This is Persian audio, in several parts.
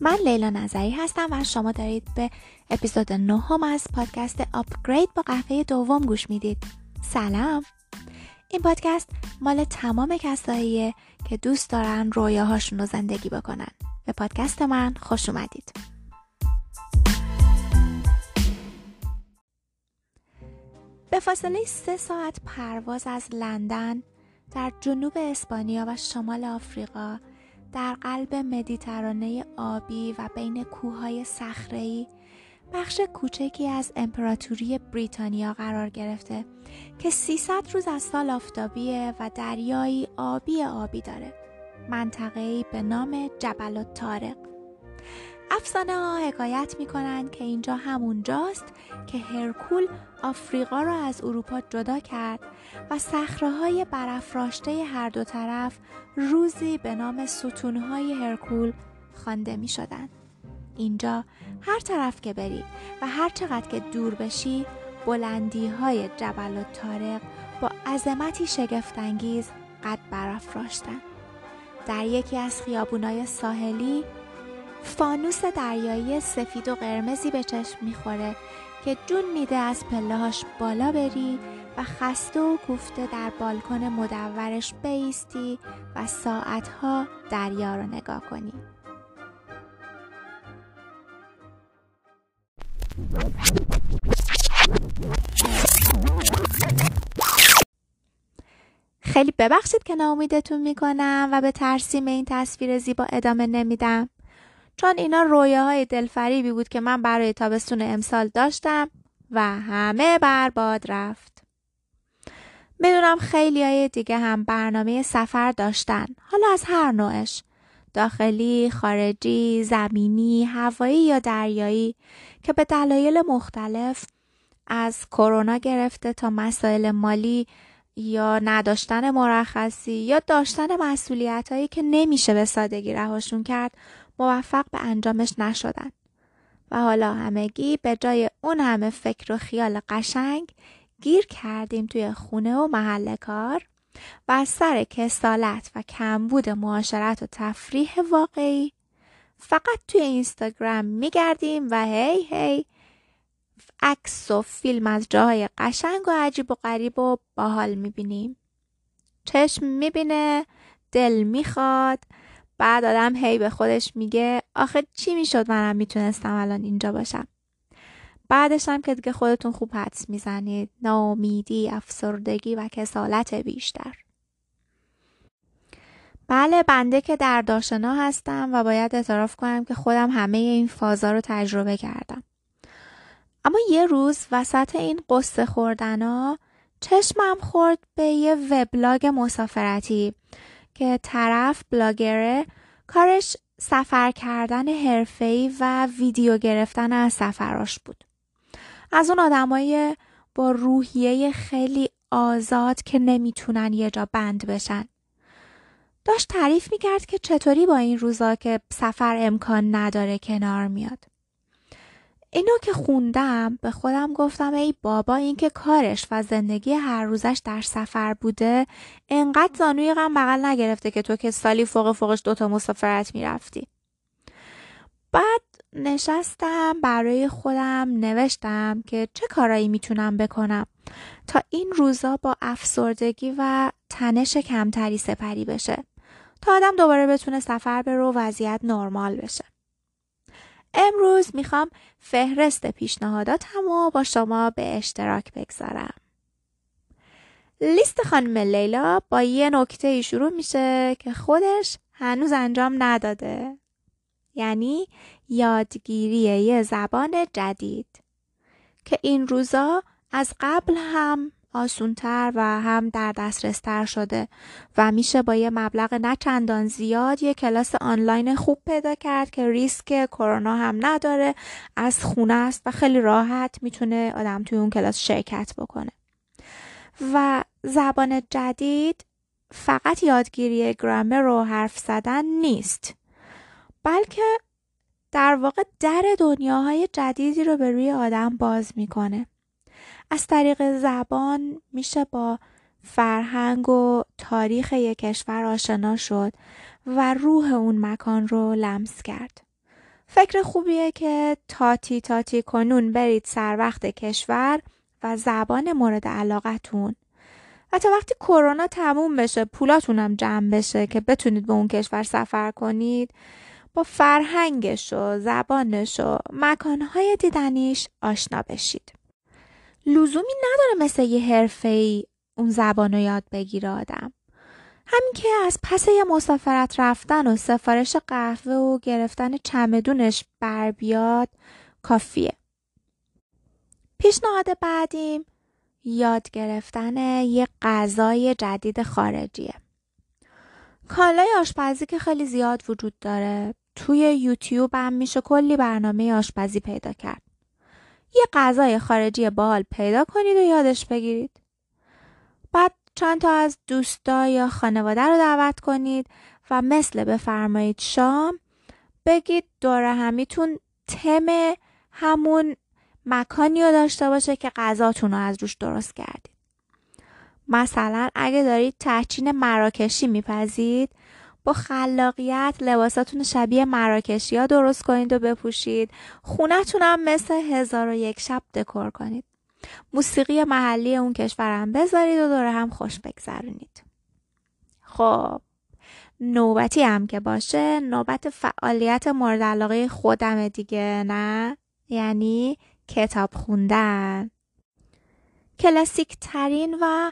من لیلا نظری هستم و شما دارید به اپیزود نهم از پادکست آپگرید با قهوه دوم گوش می‌دید. سلام. این پادکست مال تمام کساییه که دوست دارن رویاهاشون رو زندگی بکنن. به پادکست من خوش اومدید. به فاصله سه ساعت پرواز از لندن در جنوب اسپانیا و شمال آفریقا در قلب مدیترانه آبی و بین کوههای صخره‌ای بخش کوچکی از امپراتوری بریتانیا قرار گرفته که 300 روز از سال آفتابیه و دریایی آبی آبی داره. منطقه‌ای به نام جبل الطارق. افسانه ها حکایت می کنند که اینجا همون جاست که هرکول آفریقا را از اروپا جدا کرد و های برافراشته هر دو طرف روزی به نام های هرکول خوانده می شدن. اینجا هر طرف که بری و هر چقدر که دور بشی بلندی های جبل و تارق با عظمتی شگفتانگیز قد برافراشتن. در یکی از خیابونای ساحلی فانوس دریایی سفید و قرمزی به چشم می‌خوره که جون میده از پلهاش بالا بری و خسته و کوفته در بالکن مدورش بیستی و ساعتها دریا رو نگاه کنی. خیلی ببخشید که ناامیدتون می‌کنم و به ترسیم این تصویر زیبا ادامه نمیدم. چون اینا رویاهای دلفریبی بود که من برای تابستون امسال داشتم و همه برباد رفت. می‌دونم خیلی های دیگه هم برنامه سفر داشتن حالا از هر نوعش داخلی، خارجی، زمینی، هوایی یا دریایی که به دلایل مختلف از کرونا گرفته تا مسائل مالی یا نداشتن مرخصی یا داشتن مسئولیت هایی که نمیشه به سادگی رهاشون کرد موفق به انجامش نشدن. و حالا همگی به جای اون همه فکر و خیال قشنگ گیر کردیم توی خونه و محل کار و از سر کسالت و کمبود معاشرت و تفریح واقعی فقط توی اینستاگرام میگردیم و هی هی عکس و فیلم از جاهای قشنگ و عجیب و غریب و باحال می‌بینیم. چشم می‌بینه دل می‌خواد بعد آدم هی به خودش میگه آخه چی می‌شد منم می‌تونستم الان اینجا باشم؟ بعدش هم که دیگه خودتون خوب حدس می‌زنید ناامیدی افسردگی و کسالت بیشتر. بله بنده که در داشنا هستم و باید اعتراف کنم که خودم همه این فازا رو تجربه کردم. اما یه روز وسط این قصه خوردنا چشمم خورد به یه وبلاگ مسافرتی. که طرف بلاگره کارش سفر کردن حرفه‌ای و ویدیو گرفتن از سفراش بود. از اون آدمای با روحیه خیلی آزاد که نمی‌تونن یه جا بند بشن. داشت تعریف می‌کرد که چطوری با این روزا که سفر امکان نداره کنار میاد. اینو که خوندم به خودم گفتم ای بابا این که کارش و زندگی هر روزش در سفر بوده انقدر زانوی غم بغل نگرفته که تو که سالی فوق فوقش دوتا مسافرت می‌رفتی. بعد نشستم برای خودم نوشتم که چه کارایی می‌تونم بکنم تا این روزا با افسردگی و تنش کمتری سپری بشه تا آدم دوباره بتونه سفر بره و وضعیت نرمال بشه. امروز می‌خوام فهرست پیشنهاداتم و با شما به اشتراک بگذارم. لیست خانم لیلا با یه نکته شروع میشه که خودش هنوز انجام نداده. یعنی یادگیری یه زبان جدید که این روزا از قبل هم آسونتر و هم در دسترستر شده و میشه با یه مبلغ نه چندان زیاد یه کلاس آنلاین خوب پیدا کرد که ریسک کرونا هم نداره از خونه است و خیلی راحت می‌تونه آدم توی اون کلاس شرکت بکنه. و زبان جدید فقط یادگیری گرامر رو حرف زدن نیست بلکه در واقع در دنیاهای جدیدی رو به روی آدم باز می‌کنه. از طریق زبان میشه با فرهنگ و تاریخ یک کشور آشنا شد و روح اون مکان رو لمس کرد. فکر خوبیه که تاتی تاتی کنون برید سر وقت کشور و زبان مورد علاقتون و تا وقتی کرونا تموم بشه پولاتونم جمع بشه که بتونید به اون کشور سفر کنید با فرهنگش و زبانش و مکانهای دیدنیش آشنا بشید لزومی نداره مثل یه ای اون زبان رو یاد بگیره آدم. همین که از پس یه مسافرت رفتن و سفارش قهوه و گرفتن چمدونش بر بیاد کافیه. پیشنهاد بعدیم یاد گرفتن یه غذای جدید خارجیه. کالای آشپزی که خیلی زیاد وجود داره توی یوتیوب هم میشه کلی برنامه آشپزی پیدا کرد. یه غذای خارجی بال پیدا کنید و یادش بگیرید. بعد چند تا از دوستا یا خانواده رو دعوت کنید و مثل بفرمایید شام بگید دور همیتون تم همون مکانی رو داشته باشه که غذاتون رو از روش درست کردید. مثلا اگه دارید تحچین مراکشی میپزید با خلاقیت لباساتون شبیه مراکشی ها درست کنید و بپوشید. خونتون هم مثل هزار و یک شب دکور کنید. موسیقی محلی اون کشورم بذارید و دور هم خوش بگذرونید. خب نوبتی هم که باشه نوبت فعالیت مورد علاقه خودم دیگه نه؟ یعنی کتاب خوندن. کلاسیک ترین و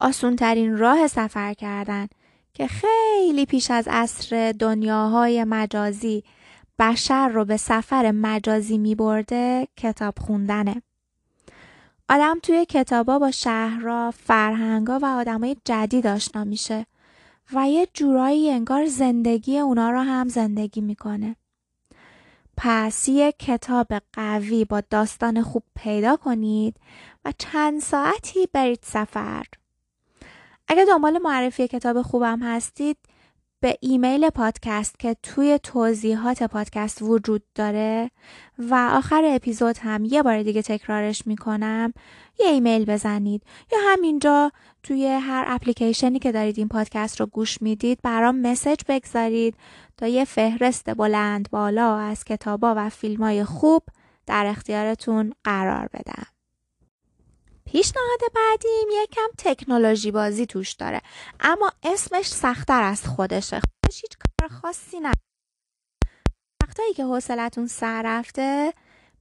آسون ترین راه سفر کردن. که خیلی پیش از عصر دنیاهای مجازی بشر رو به سفر مجازی می برده کتاب خوندنه. آدم توی کتابا با شهرها، فرهنگا و آدمای جدید آشنا میشه و یه جورایی انگار زندگی اونا رو هم زندگی می‌کنه. پس یک کتاب قوی با داستان خوب پیدا کنید و چند ساعتی برید سفر. اگه دنبال معرفی کتاب خوبم هستید به ایمیل پادکست که توی توضیحات پادکست وجود داره و آخر اپیزود هم یه بار دیگه تکرارش می‌کنم یه ایمیل بزنید یا همینجا توی هر اپلیکیشنی که دارید این پادکست رو گوش می‌دید برام مسج بگذارید تا یه فهرست بلند بالا از کتابا و فیلم های خوب در اختیارتون قرار بدم. پیشنهاد بعدیم یکم تکنولوژی بازی توش داره. اما اسمش سختتر از خودشه. خودش هیچ کار خاصی نه وقتایی که حوصلتون سر رفته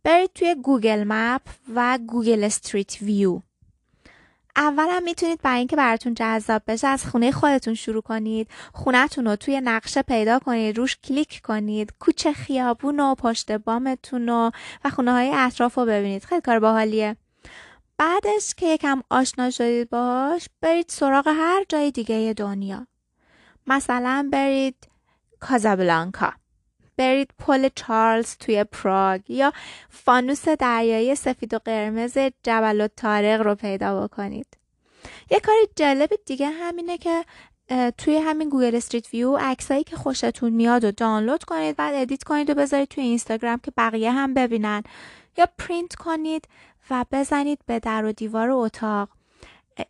برید توی Google Map و Google Street View. اولا می‌تونید برای اینکه براتون جذاب بشه از خونه خودتون شروع کنید خونهتون رو توی نقشه پیدا کنید روش کلیک کنید کوچه خیابون و پشت بامتون و و خونه های اطراف رو ببینید. خیلی کار باحالیه. بعدش که یکم آشنا شدید باش برید سراغ هر جای دیگه دنیا. مثلا برید کازابلانکا. برید پل چارلز توی پراگ یا فانوس دریایی سفید و قرمز جبل الطارق رو پیدا بکنید. یه کار جالب دیگه همینه که توی همین Google Street View عکسایی که خوشتون میاد و دانلود کنید بعد edit کنید و بذارید توی اینستاگرام که بقیه هم ببینن. یا پرینت کنید و بزنید به در و دیوار اتاق.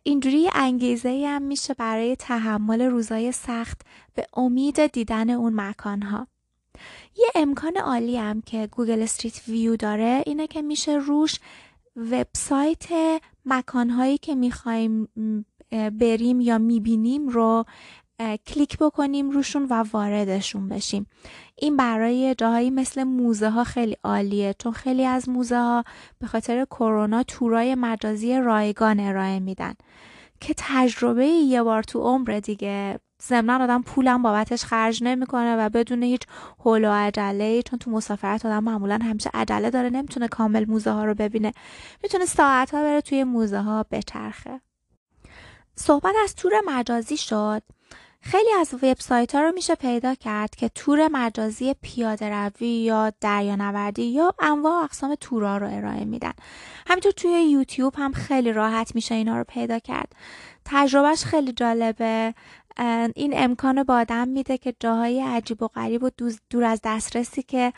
اینجوری انگیزه هم میشه برای تحمل روزای سخت به امید دیدن اون مکانها. یه امکان عالی هم که Google Street View داره اینه که میشه روش وبسایت مکانهایی که می‌خوایم بریم یا می‌بینیم رو کلیک بکنیم روشون و واردشون بشیم. این برای جاهایی مثل موزه ها خیلی عالیه چون خیلی از موزه ها به خاطر کرونا تورای مجازی رایگان ارائه میدن. که تجربه یه بار تو عمر دیگه ضمنا آدم پولم بابتش خرج نمی‌کنه و بدون هیچ حول و عجله چون تو مسافرت آدم معمولا همیشه عجله داره نمی‌تونه کامل موزه ها رو ببینه. می‌تونه ساعت ها بره توی موزه ها بچرخه. صحبت از تور مجازی شد. خیلی از وبسایت ها رو میشه پیدا کرد که تور مجازی پیاده روی یا دریانوردی یا انواع اقسام تورا رو ارائه میدن. همینطور توی یوتیوب هم خیلی راحت میشه اینا رو پیدا کرد. تجربهش خیلی جالبه. این امکان با آدم میده که جاهای عجیب و غریب و دور از دسترسی که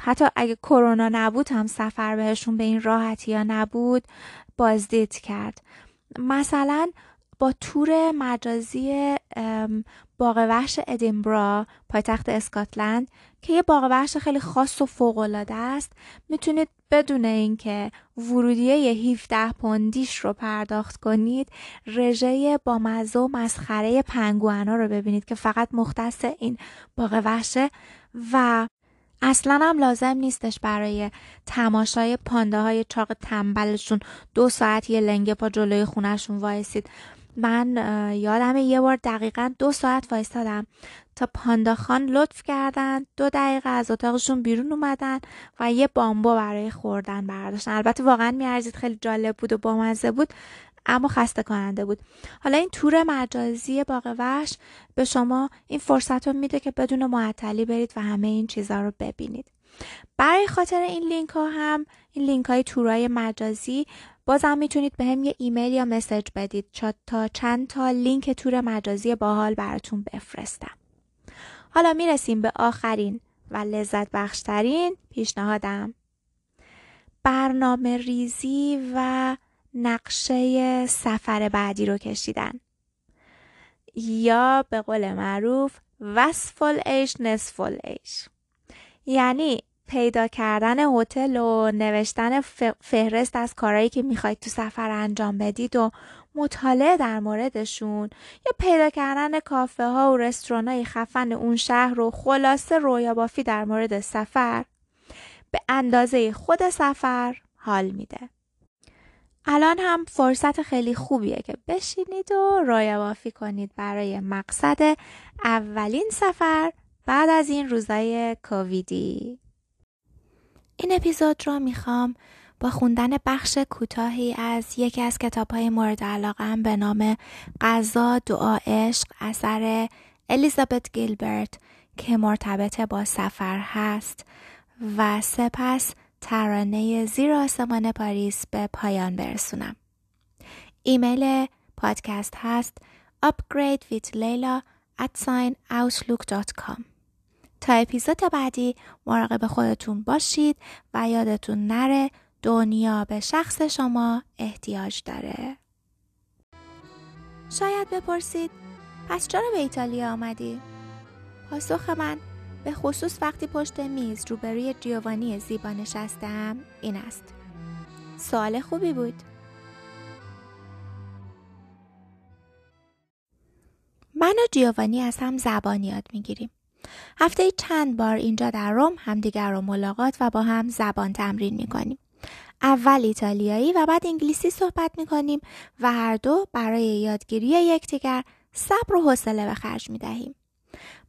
حتی اگه کرونا نبود هم سفر بهشون به این راحتی یا نبود بازدید کرد. مثلا با تور مجازی باغ وحش ادینبرا پایتخت اسکاتلند که یه باغ وحش خیلی خاص و فوقالعاده است می‌تونید بدون اینکه ورودیه 17 پوندیش رو پرداخت کنید رژه با مزه و مسخره پنگوانا رو ببینید که فقط مختص این باغ وحشه و اصلا هم لازم نیستش برای تماشای پانداهای چاق تنبلشون دو ساعت یه لنگه پا جلوی خونهشون وایسید. من یادم یه بار دقیقا دو ساعت وایستادم تا پانداخان لطف کردن. دو دقیقه از اتاقشون بیرون اومدن و یه بامبو برای خوردن برداشتن. البته واقعا میارزید خیلی جالب بود و بامزه بود اما خسته کننده بود. حالا این تور مجازی باغ وحش به شما این فرصت رو میده که بدون معطلی برید و همه این چیزها رو ببینید. برای خاطر این لینک ها هم این لینک های تورای مجازی بازم می‌تونید بهم یه ایمیل یا message بدید تا چند تا لینک تور مجازی باحال براتون بفرستم. حالا می‌رسیم به آخرین و لذت بخشترین پیشنهادم. برنامه ریزی و نقشه سفر بعدی رو کشیدن. یا به قول معروف وصف العیش نصف العیش یعنی پیدا کردن هتل و نوشتن فهرست از کارهایی که می‌خواید تو سفر انجام بدید و مطالعه در موردشون یا پیدا کردن کافه ها و رستوران های خفن اون شهر رو خلاصه رویا بافی در مورد سفر به اندازه خود سفر حال میده. الان هم فرصت خیلی خوبیه که بشینید و بافی کنید برای مقصد اولین سفر بعد از این روزای کوویدی این اپیزود رو می‌خوام با خوندن بخش کوتاهی از یکی از کتاب های مورد علاقم به نام غذا دعا عشق اثر الیزابت گیلبرت که مرتبط با سفر هست و سپس ترانه زیر آسمان پاریس به پایان برسونم. ایمیل پادکست هست upgrade with leila at outlook.com تا اپیزود بعدی مراقب خودتون باشید و یادتون نره دنیا به شخص شما احتیاج داره. شاید بپرسید پس چرا به ایتالیا آمدی؟ پاسخ من به خصوص وقتی پشت میز روبروی جیوانی زیبا نشستم این است. سوال خوبی بود. من و جیوانی از هم زبان یاد می‌گیریم. هفته چند بار اینجا در روم همدیگر رو ملاقات و با هم زبان تمرین می‌کنیم. اول ایتالیایی و بعد انگلیسی صحبت می‌کنیم و هر دو برای یادگیری یکدیگر صبر و حوصله به خرج می‌دهیم.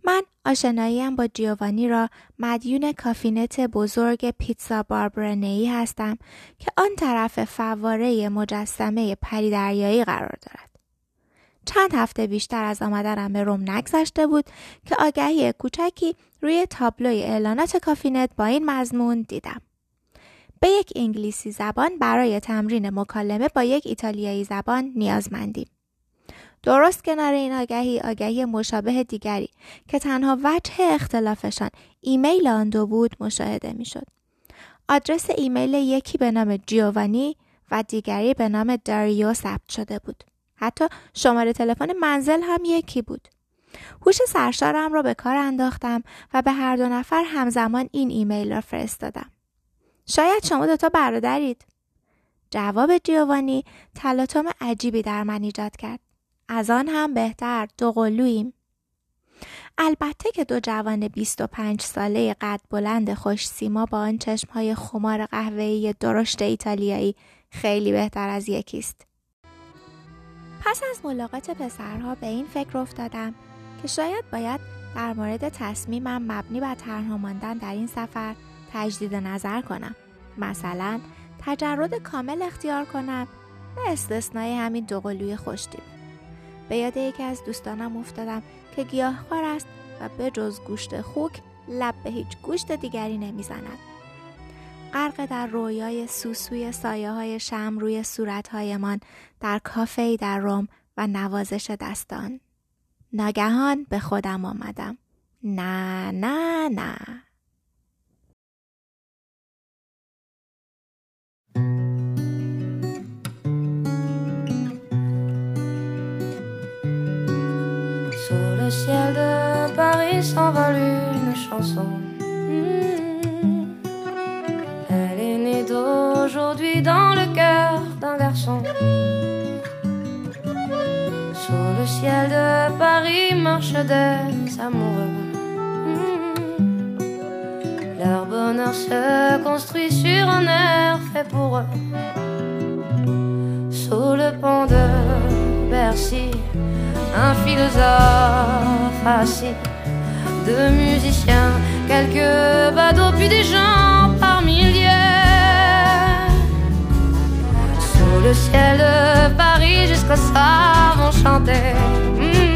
من آشناییم با جیوانی را مدیون کافینت بزرگ پیاتزا باربرینی هستم که آن طرف فواره مجسمه پریدریایی قرار دارد. چند هفته بیشتر از آمدنم به روم نگذشته بود که آگهی کوچکی روی تابلوی اعلانات کافینت با این مضمون دیدم. به یک انگلیسی زبان برای تمرین مکالمه با یک ایتالیایی زبان نیازمندیم. درست کنار این آگهی آگهی مشابه دیگری که تنها وجه اختلافشان ایمیل آن دو بود مشاهده می‌شد. آدرس ایمیل یکی به نام جیوانی و دیگری به نام داریو ثبت شده بود. حتی شماره تلفن منزل هم یکی بود. هوش سرشارم را به کار انداختم و به هر دو نفر همزمان این ایمیل را فرستادم. شاید شما دوتا برادرید. جواب جیوانی تلاطم عجیبی در من ایجاد کرد. از آن هم بهتر دو قلویم. البته که دو جوان 25 ساله قد بلند خوش سیما با آن چشمهای خمار قهوه‌ای درشت ایتالیایی خیلی بهتر از یکیست. پس از ملاقات پسرها به این فکر افتادم که شاید باید در مورد تصمیمم مبنی بر تنها ماندن در این سفر تجدید نظر کنم. مثلا تجرد کامل اختیار کنم به استثنای همین دوقلوی خوشتیب. به یاد یکی از دوستانم افتادم که گیاهخوار است و به جز گوشت خوک لب به هیچ گوشت دیگری نمی‌زند. غرق در رویای سوسوی سایه های شم روی صورتهایمان در کافه در روم و نوازش دستان. ناگهان به خودم آمدم. نه نه نه. ciel de Paris s'envole une chanson. Dans le cœur d'un garçon. Sous le ciel de Paris marchent des amoureux. Hmm. Leur bonheur se construit sur un air fait pour eux. Sous le pont de Bercy un philosophe assis, deux musiciens, quelques badauds, puis des gens Le ciel de Paris, jusqu'au soir vont. Hmm.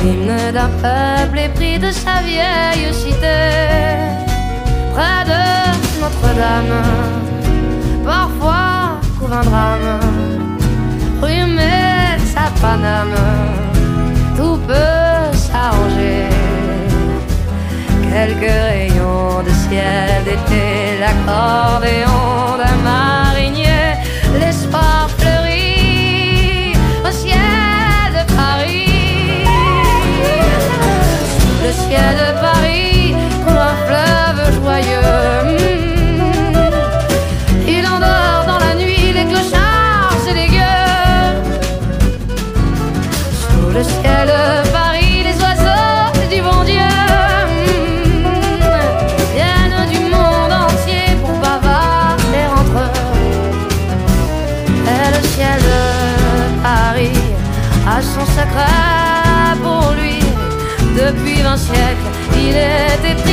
L'hymne d'un peuple épris de sa vieille cité, près de Notre-Dame, parfois couvre un drame. Rue sa Paname, tout peut s'arranger. Quelques rayons de ciel d'été, l'accordéon le ciel de Paris, les oiseaux du bon Dieu viennent du monde entier pour bavarder entre eux. Et le ciel de Paris a son secret pour lui. Depuis vingt siècles, il était